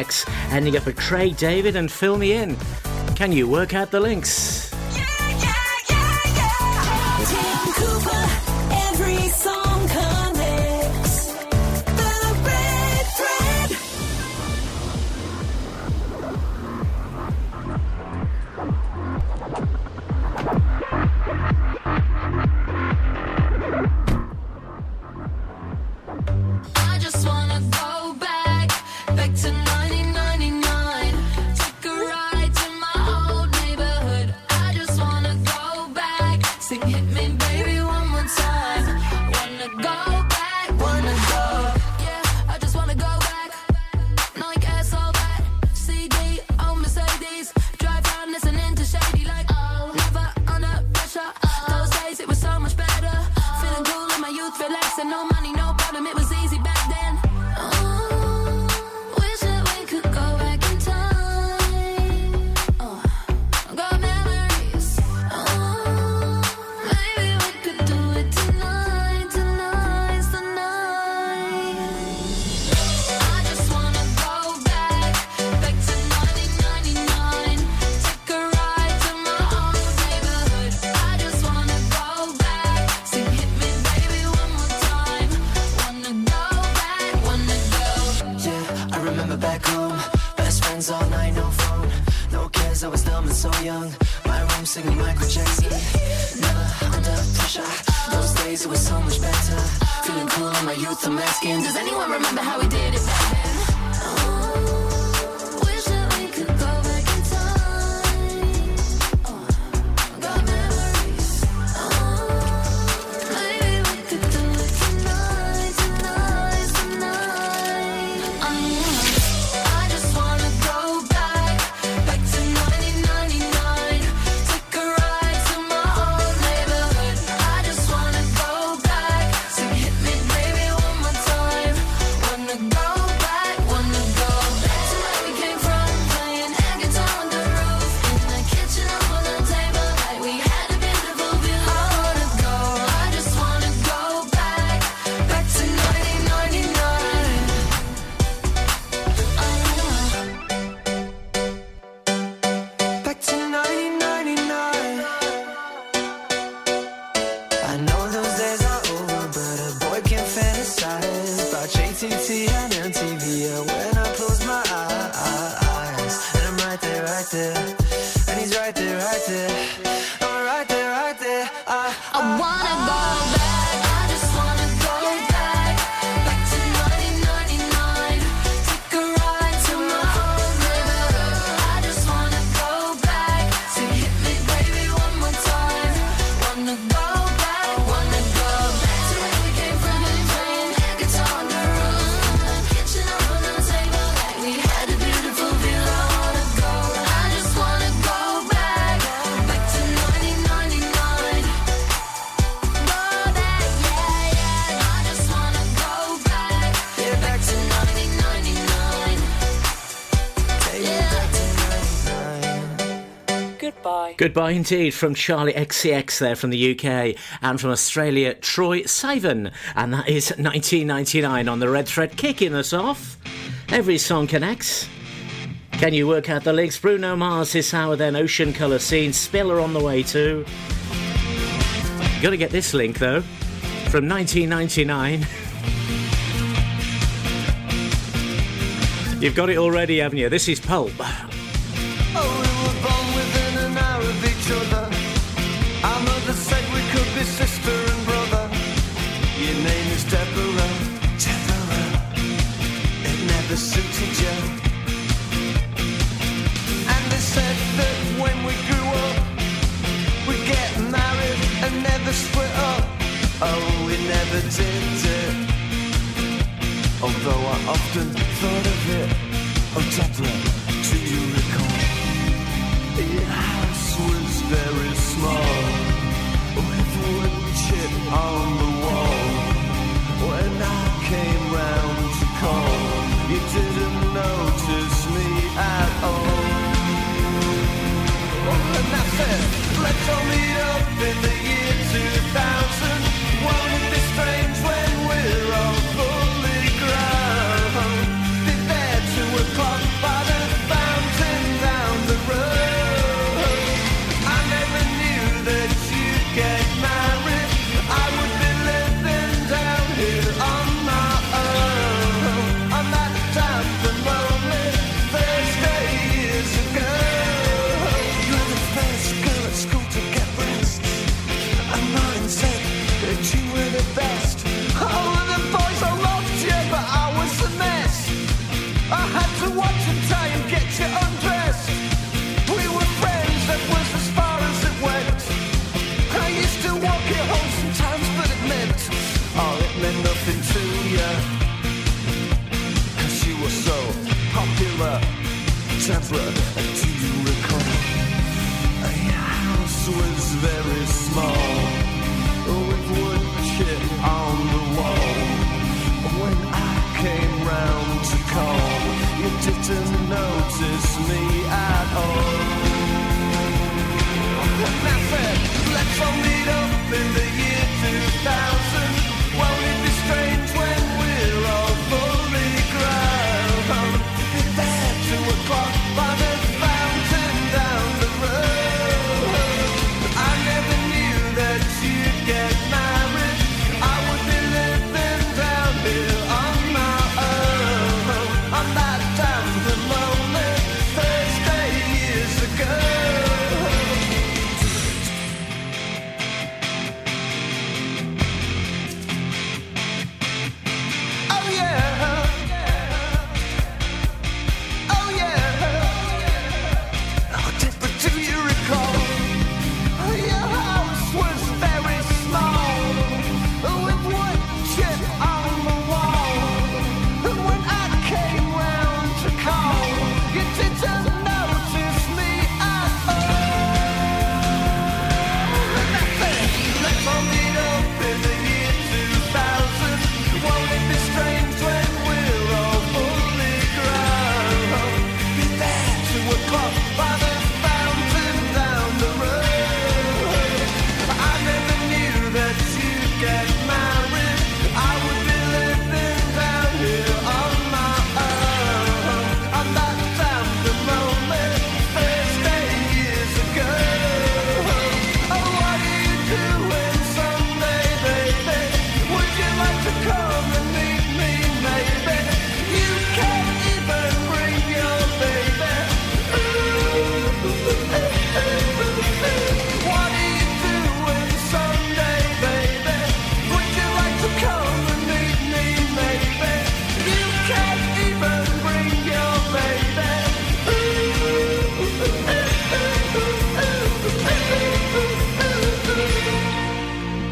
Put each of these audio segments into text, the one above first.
X, ending up at Craig David and Fill Me In. Can you work out the links? Goodbye indeed from Charli XCX there from the UK and from Australia, Troye Sivan. And that is 1999 on the Red Thread kicking us off. Every song connects. Can you work out the links? Bruno Mars, this hour then, Ocean Colour Scene, Spiller on the way too. Gotta get this link though, from 1999. You've got it already, haven't you? This is Pulp. sister Although I often thought of it. Oh, Deborah, do you recall? Your house was very small With wood chip on the wall. When I came round to call, you didn't notice me at all. And I said, let's all meet up in the year 2000.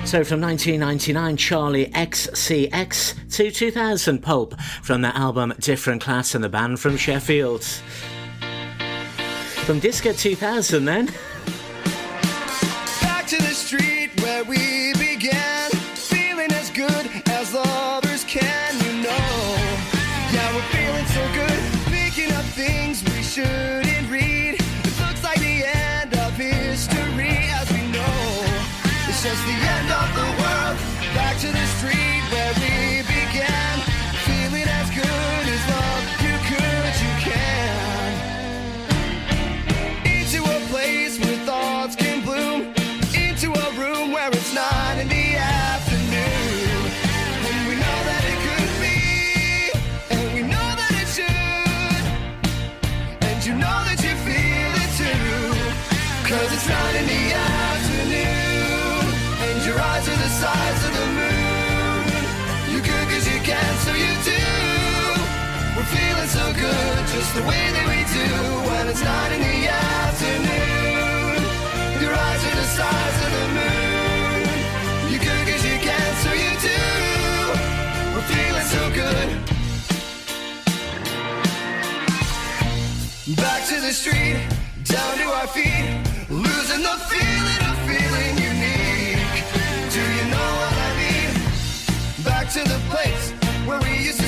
So from 1999, Charli XCX to 2000, Pulp from the album Different Class and the band from Sheffield. From Disco 2000 then. the way that we do when it's not in the afternoon. Your eyes are the size of the moon. You could cause you can, so you do. We're feeling so good. Back to the street, down to our feet, losing the feeling of feeling unique. Do you know what I mean? Back to the place where we used to.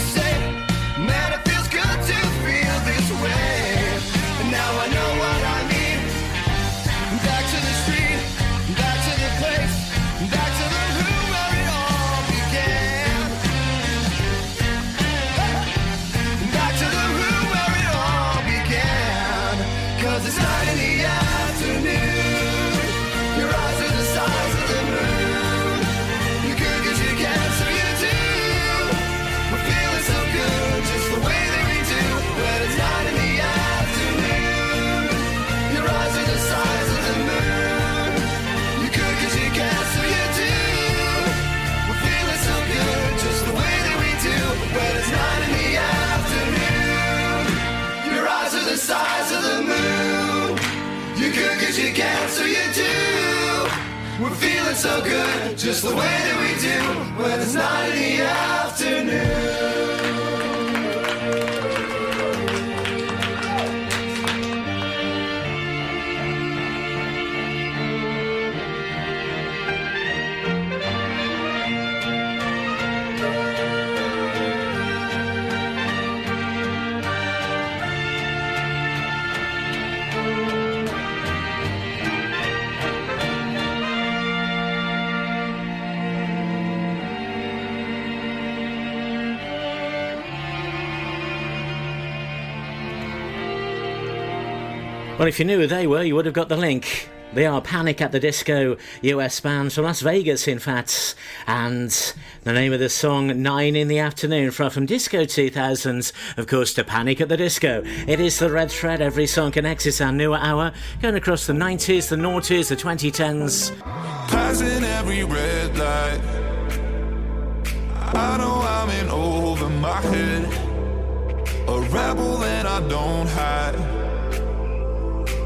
so good, just the way that we do when it's not in the afternoon. Well, if you knew who they were, you would have got the link. They are Panic at the Disco, US band from Las Vegas, in fact. And the name of the song, Nine in the Afternoon, from, from Disco 2000s, of course, to Panic at the Disco. It is the red thread. Every song connects. It's our newer hour, going across the 90s, the noughties, the 2010s. Passing every red light. I know I'm in over my head. A rebel that I don't hide.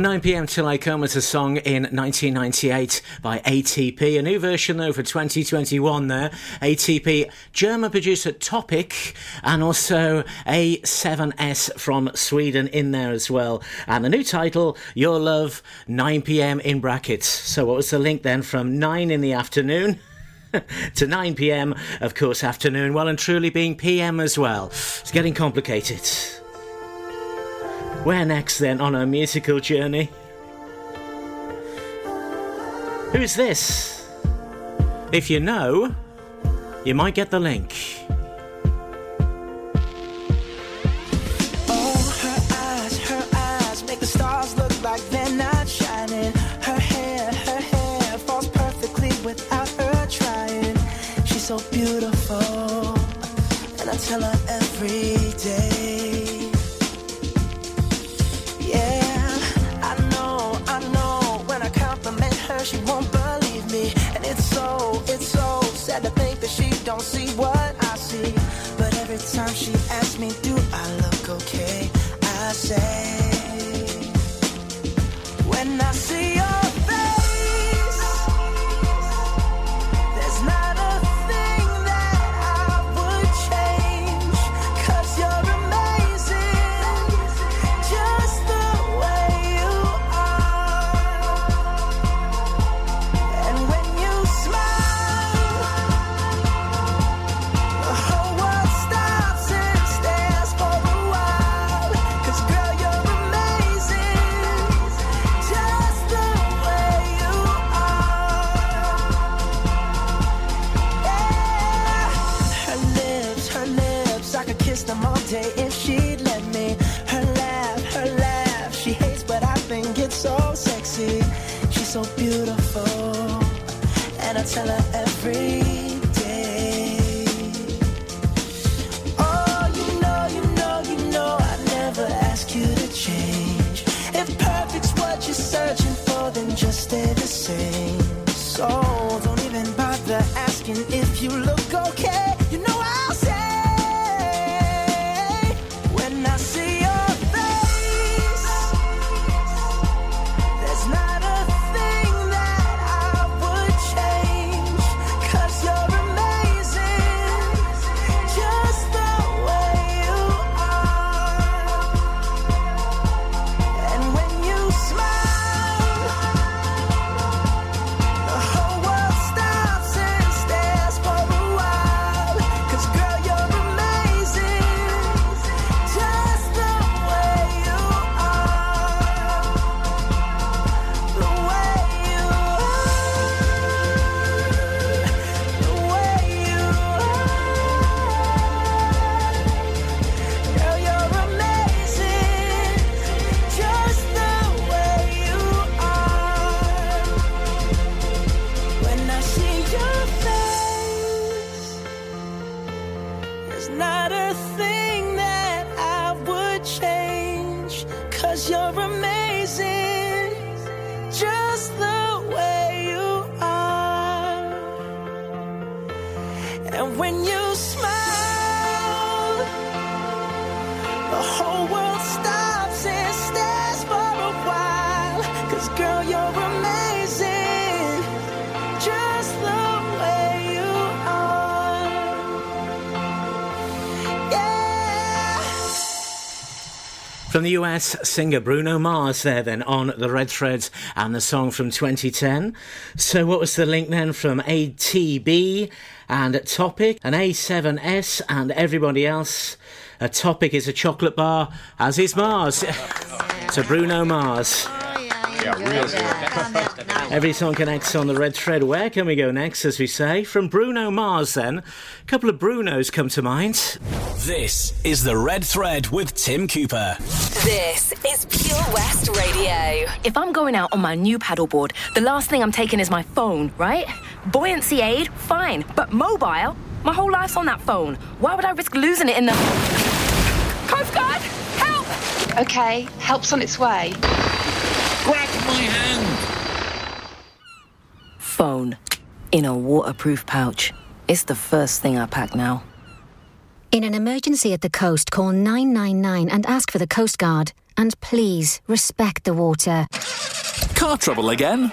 Well, 9 pm till I come was a song in 1998 by ATB, a new version though for 2021 there. ATB, German producer Topic, and also A7S from Sweden in there as well. And the new title, Your Love, 9 pm in brackets. So, what was the link then from 9 in the afternoon? to 9 pm, of course, afternoon, well and truly being pm as well. It's getting complicated. Where next then on our musical journey? Who's this? If you know, you might get the link. See what tell From the US, singer Bruno Mars there then on the Red Threads and the song from 2010. So what was the link then from ATB and Topic and A7S and everybody else? A Topic is a chocolate bar, as is Mars. to Bruno Mars. Every song connects on the red thread. Where can we go next, as we say? From Bruno Mars, then. A couple of Brunos come to mind. This is the Red Thread with Tim Cooper. This is Pure West Radio. If I'm going out on my new paddleboard, the last thing I'm taking is my phone, right? Buoyancy aid, fine. But mobile? My whole life's on that phone. Why would I risk losing it in the. Coast Guard! Help! Okay, help's on its way. Phone. In a waterproof pouch. It's the first thing I pack now. In an emergency at the coast, call 999 and ask for the Coast Guard. And please respect the water. Car trouble again?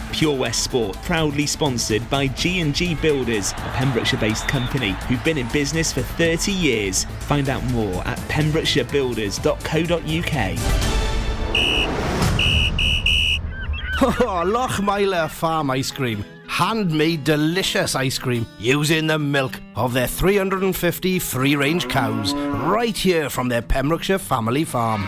Pure West Sport, proudly sponsored by G&G Builders, a Pembrokeshire-based company who've been in business for 30 years. Find out more at pembrokeshirebuilders.co.uk. Oh, Lochmeyler Farm Ice Cream. Handmade delicious ice cream using the milk of their 350 free range cows right here from their Pembrokeshire family farm.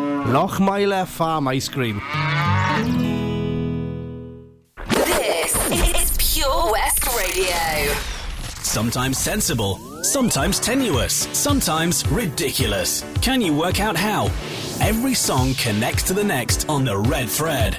Lochmeyler Farm Ice Cream. This is Pure West Radio. Sometimes sensible, Sometimes tenuous, sometimes ridiculous. Can you work out how? Every song connects to the next on the red thread.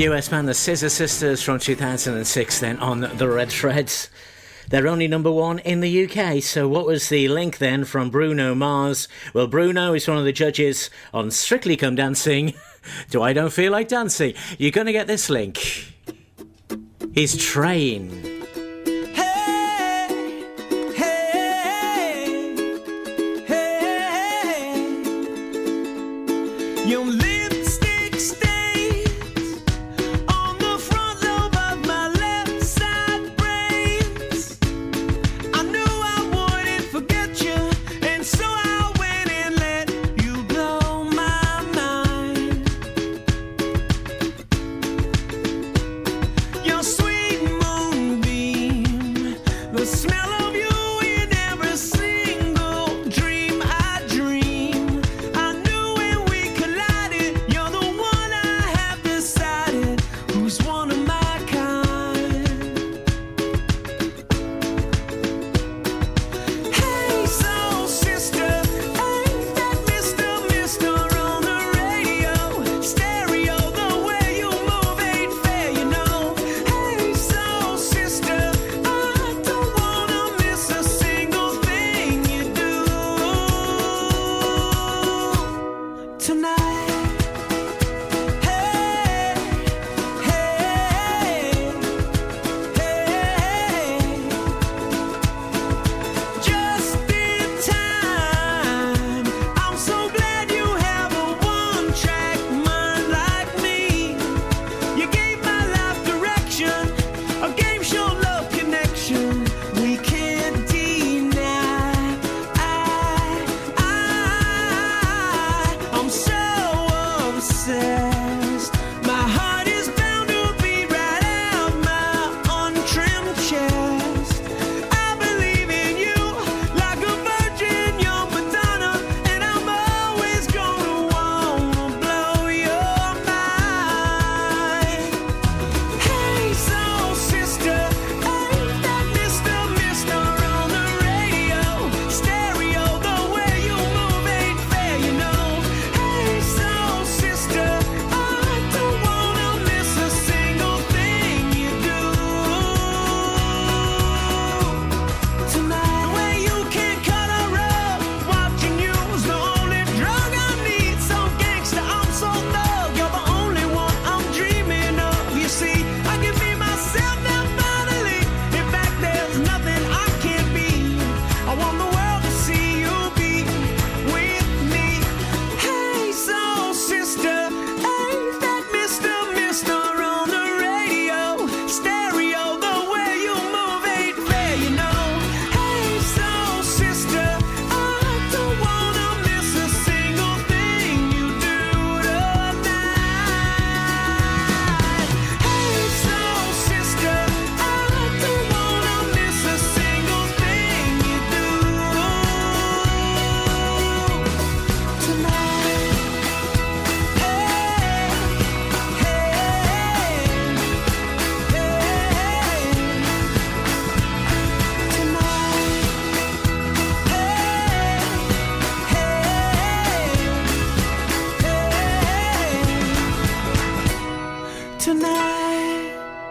US band The Scissor Sisters from 2006 then on The Red Threads. They're only number one in the UK. So, what was the link then from Bruno Mars? Well, Bruno is one of the judges on Strictly Come Dancing. Do I Don't Feel Like Dancing? You're going to get this link. He's Train.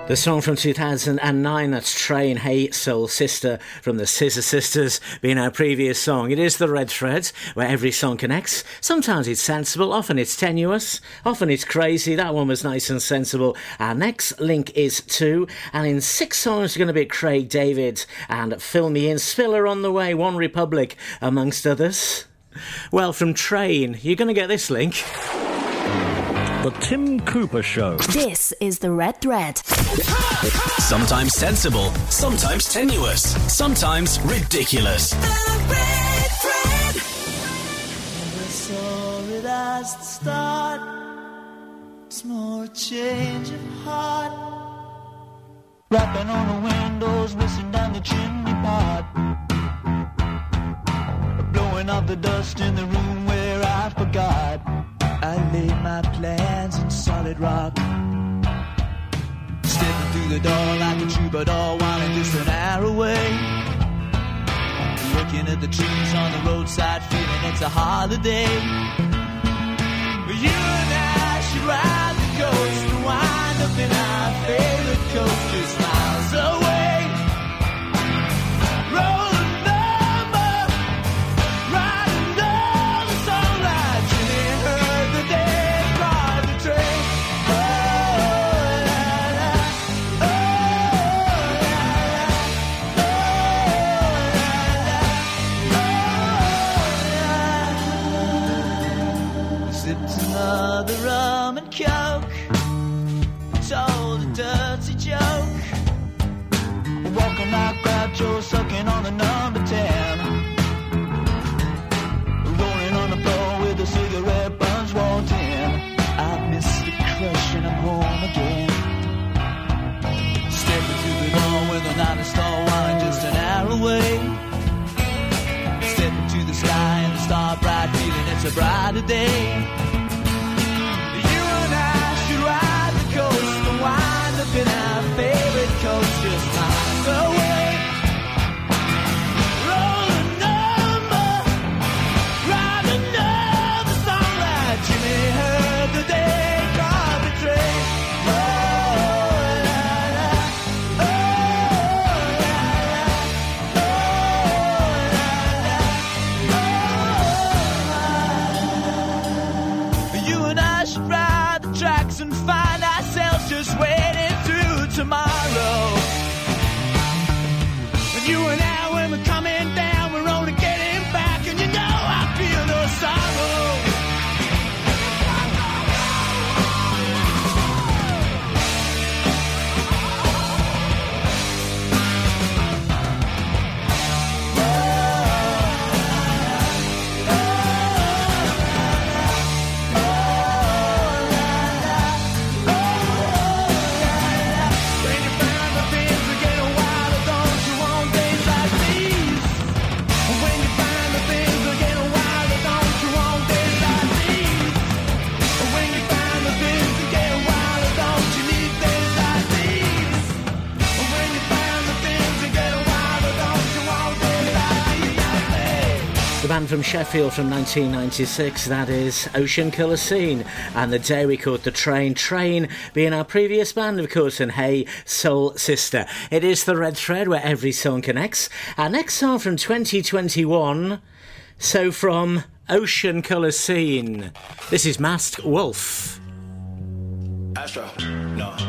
The song from 2009, that's Train Hey Soul Sister from the Scissor Sisters, being our previous song. It is the red thread where every song connects. Sometimes it's sensible, often it's tenuous, often it's crazy. That one was nice and sensible. Our next link is two, and in six songs, are going to be Craig David and Fill Me In, Spiller on the Way, One Republic, amongst others. Well, from Train, you're going to get this link. The Tim Cooper Show. This is the Red Thread. Sometimes sensible, sometimes tenuous, sometimes ridiculous. Never saw it as the start. It's more change of heart. Rapping on the windows, whistling down the chimney pot. Blowing off the dust in the room where I forgot. I laid my plans in solid rock. Stepping through the door like a troubadour, wanting just an hour away. Looking at the trees on the roadside, feeling it's a holiday. But you and I should ride the coast and wind up in our favorite coast a brighter day. And find ourselves just waiting through tomorrow. Band from Sheffield from 1996, that is Ocean Colour Scene, and the day we caught the train. Train being our previous band, of course, and Hey Soul Sister. It is the red thread where every song connects. Our next song from 2021, so from Ocean Colour Scene, this is Masked Wolf. Astro, no.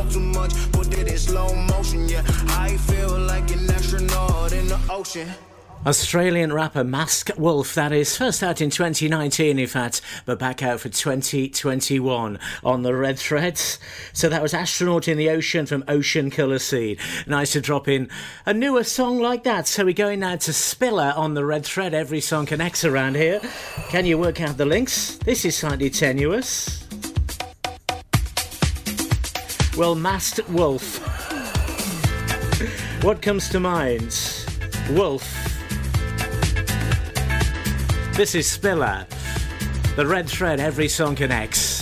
talk too much, put it in slow motion. Yeah, I feel like an astronaut in the ocean. Australian rapper Masked Wolf, that is, first out in 2019, in fact, but back out for 2021 on the Red Threads. So that was Astronaut in the Ocean from Ocean Colour Scene. Nice to drop in a newer song like that. So we're going now to Spiller on the Red Thread. Every song connects around here. Can you work out the links? This is slightly tenuous. Well, Masked Wolf. what comes to mind? Wolf. This is Spiller. The red thread, every song connects.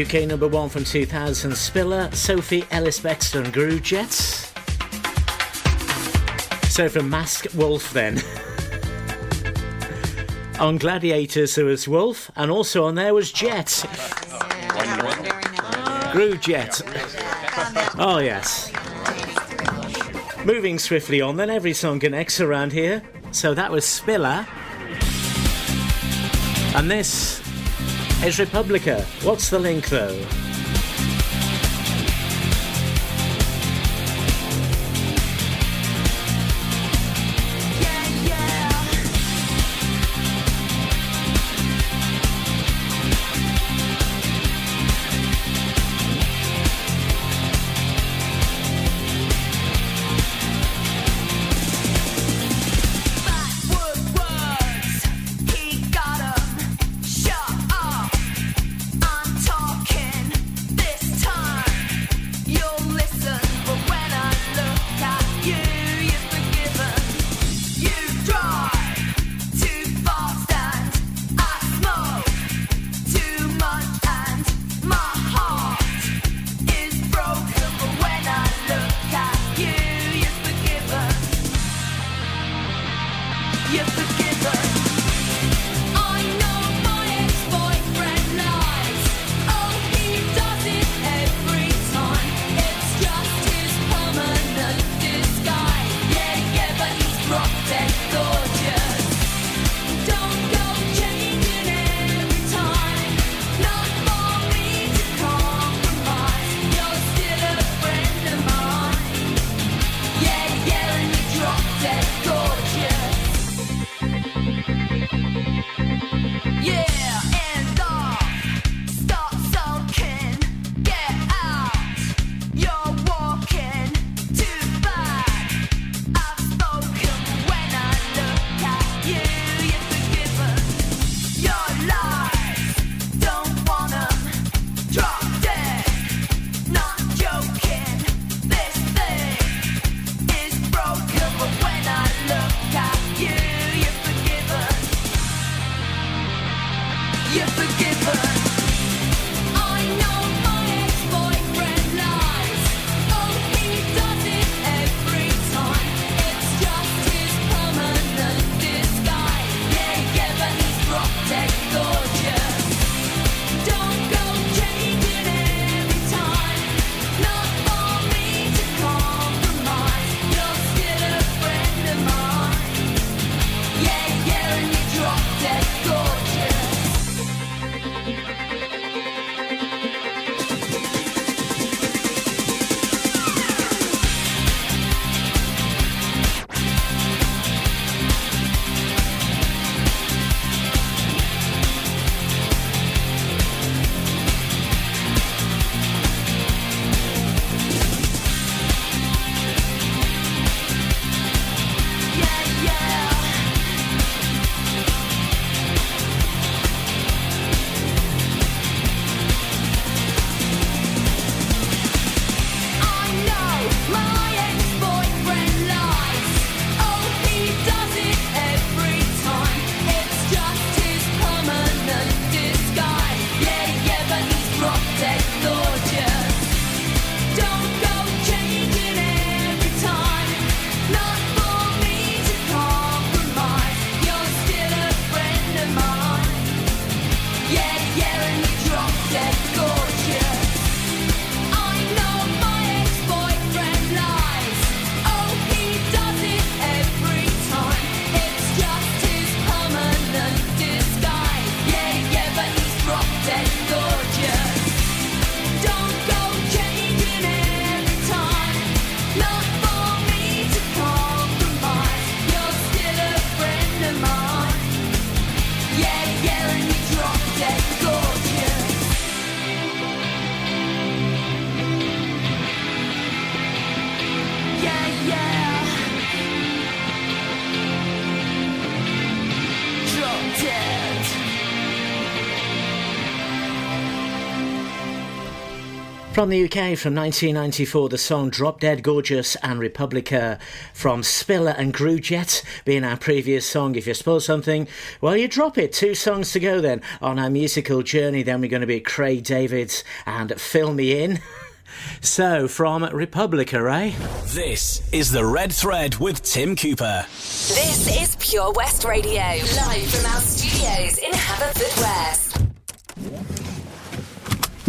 UK number one from 2000, Spiller, Sophie Ellis Bextor and Groove Jets. So from Masked Wolf then. On Gladiators, there was Wolf, and also on there was Jet. Groove Jet. Oh, yes. Moving swiftly on, then every song connects around here. So that was Spiller. And this is Republica. What's the link, though? From the UK from 1994, the song Drop Dead Gorgeous and Republica from Spiller and Groovejet being our previous song. If you spoil something, well, you drop it. Two songs to go then on our musical journey. Then we're going to be Craig Davids and Fill Me In. So, from Republica, eh? This is the Red Thread with Tim Cooper. This is Pure West Radio, live from our studios in Haverfordwest.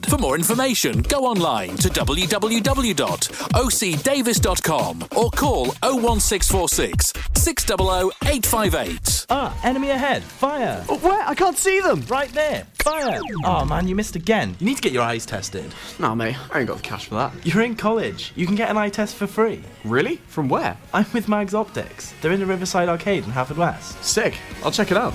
For more information, go online to www.ocdavis.com or call 01646 600 858. Ah, enemy ahead. Fire. Oh, where? I can't see them. Right there. Fire. Oh, man, you missed again. You need to get your eyes tested. Nah, mate, I ain't got the cash for that. You're in college. You can get an eye test for free. Really? From where? I'm with Mags Optics. They're in the Riverside Arcade in Haverfordwest. Sick. I'll check it out.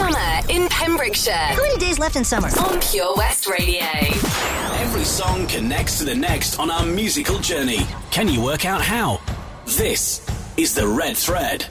Summer in Pembrokeshire. How many days left in summer? On Pure West Radio. Every song connects to the next on our musical journey. Can you work out how? This is the Red Thread.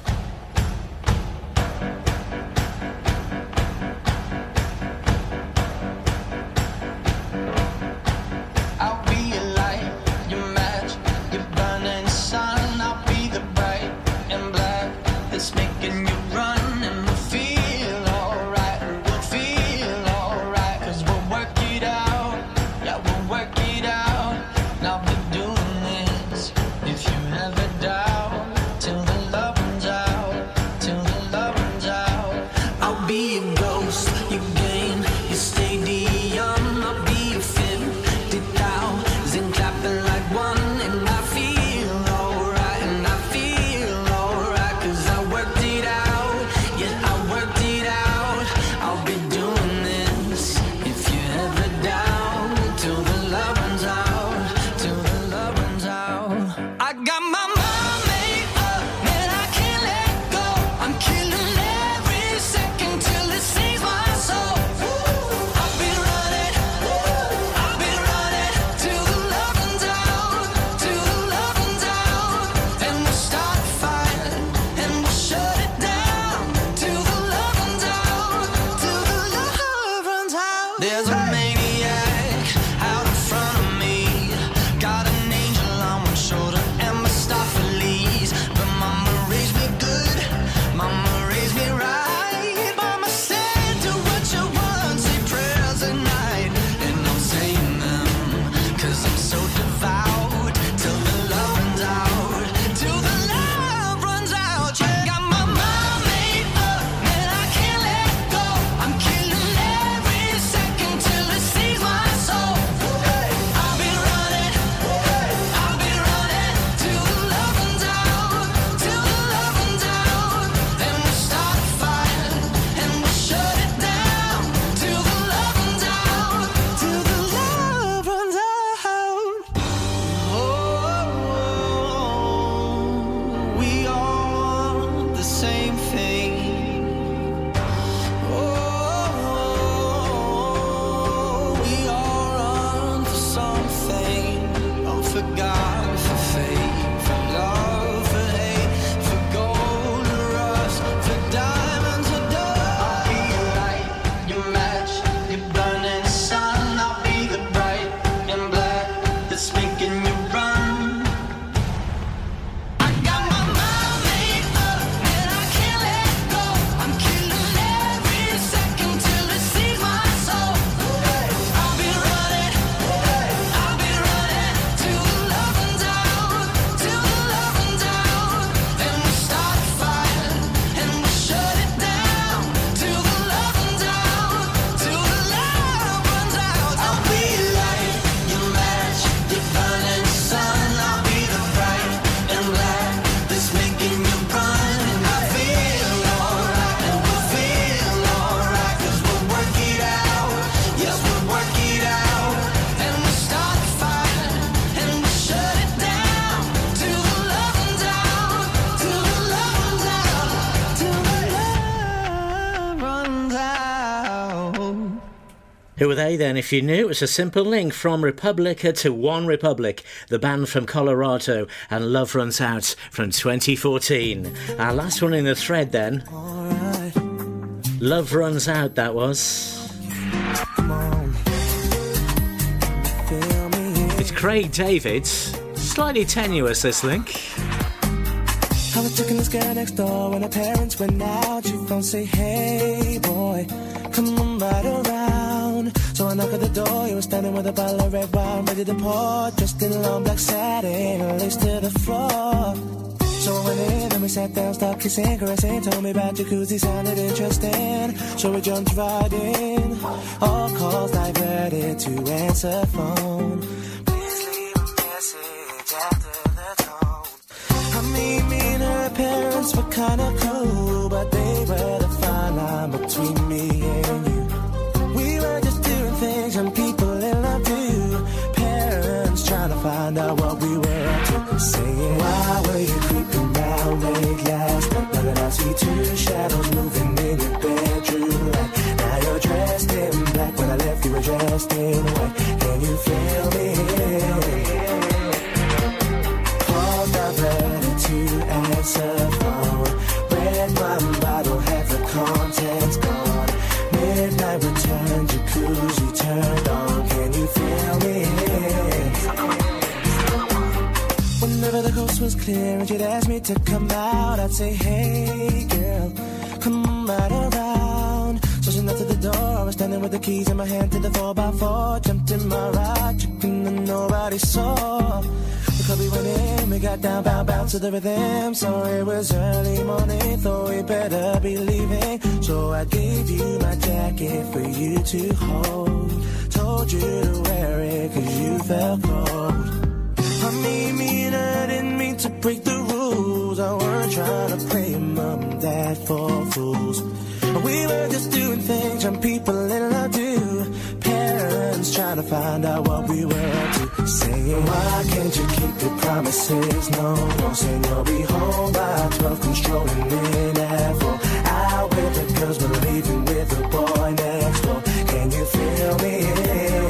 They then? If you knew, it was a simple link from Republica to One Republic, the band from Colorado, and Love Runs Out from 2014. Our last one in the thread then. Love Runs Out, that was. It's Craig David. Slightly tenuous, this link. I was checking this girl next door when her parents went out. She phone say, Hey boy, come on right around. So I knock at the door. You were standing with a bottle of red wine ready to pour, dressed in a long black satin, lace to the floor. So I went in and we sat down, started kissing, caressing. Told me about jacuzzi, sounded interesting. So we jumped right in. All calls diverted to answer phone. Please leave a message after the tone. I me and her parents were kinda cool, but they were the fine line between me and you. Find out what we were up to. Saying, why were you creeping round late last? Now that I see two shadows moving in your bedroom light. Now you're dressed in black. When I left, you were dressed in white. Was clear and you'd ask me to come out, I'd say, Hey girl, come right around. So she knocked at the door. I was standing with the keys in my hand to the 4x4. Jumped in my ride, chicken and nobody saw. The club we went in, we got down, bound, bound to the rhythm. So it was early morning, thought we better be leaving. So I gave you my jacket for you to hold. Told you to wear it cause you felt cold. I and I didn't mean to break the rules. I weren't trying to play mom dad for fools. We were just doing things young people in love do. Parents trying to find out what we were up to. Saying, why can't you keep your promises? No, no, saying you'll be home by 12, controlling in at 4. Out with the girls, but leaving with the boy next door. Can you feel me?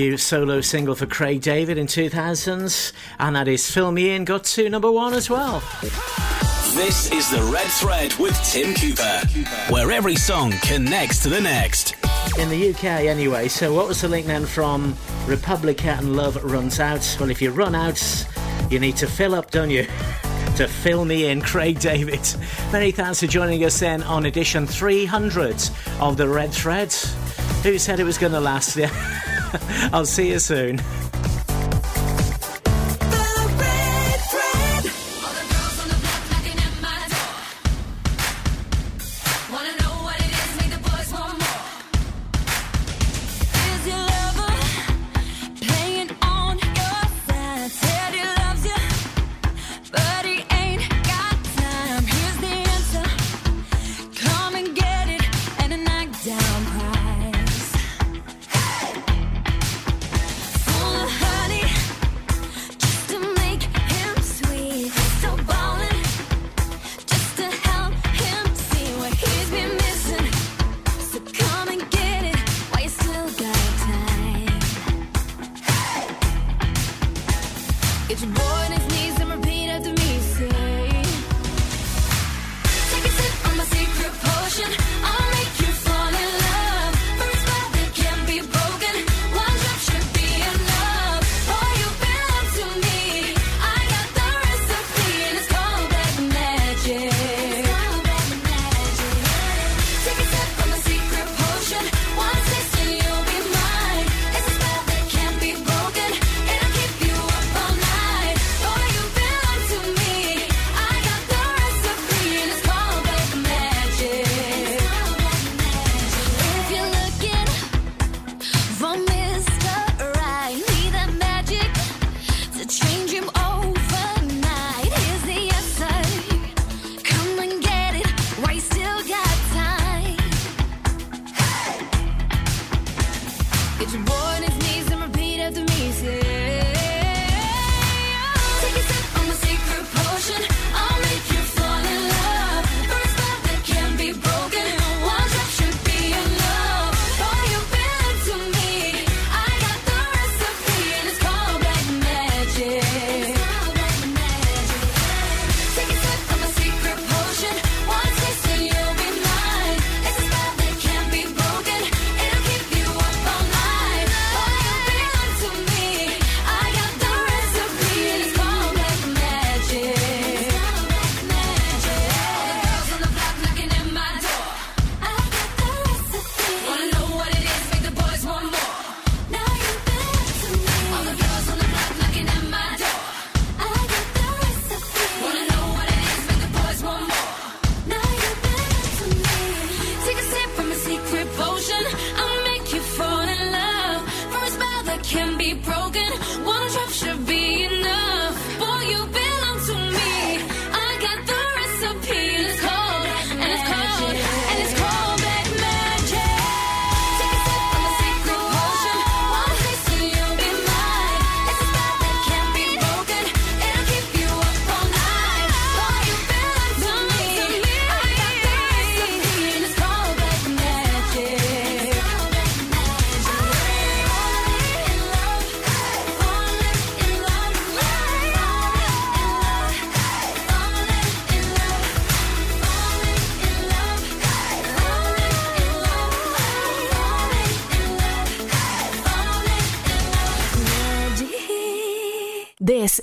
Debut solo single for Craig David in 2000s, and that is Fill Me In, got to number one as well. This is the Red Thread with Tim Cooper, where every song connects to the next. In the UK, anyway. So, what was the link then from Republica and Love Runs Out? Well, if you run out, you need to fill up, don't you? to fill me in, Craig David. Many thanks for joining us then on edition 300 of the Red Thread. Who said it was going to last? Yeah. I'll see you soon.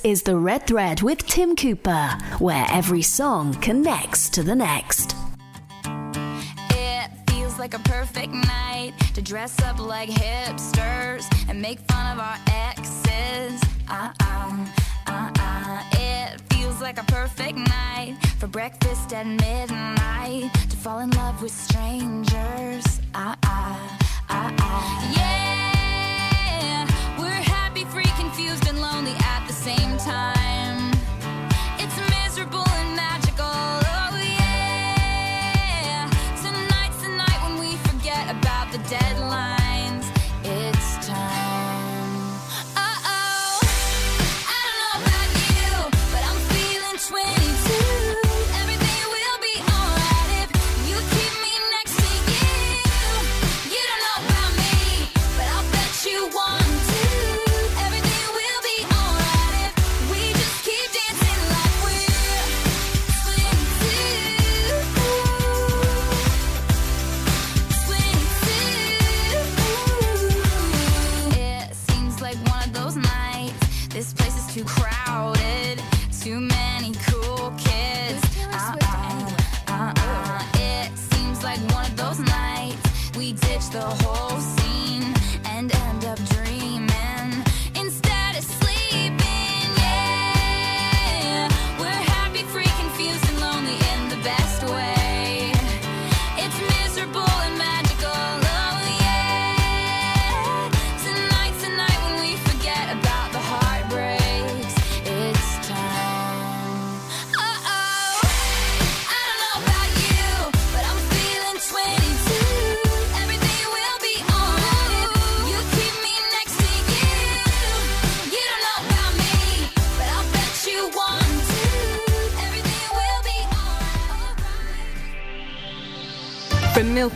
is The Red Thread with Tim Cooper, where every song connects to the next.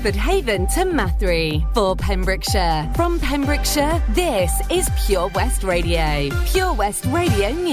Bedford Haven to Mathry for Pembrokeshire. From Pembrokeshire, this is Pure West Radio. Pure West Radio News.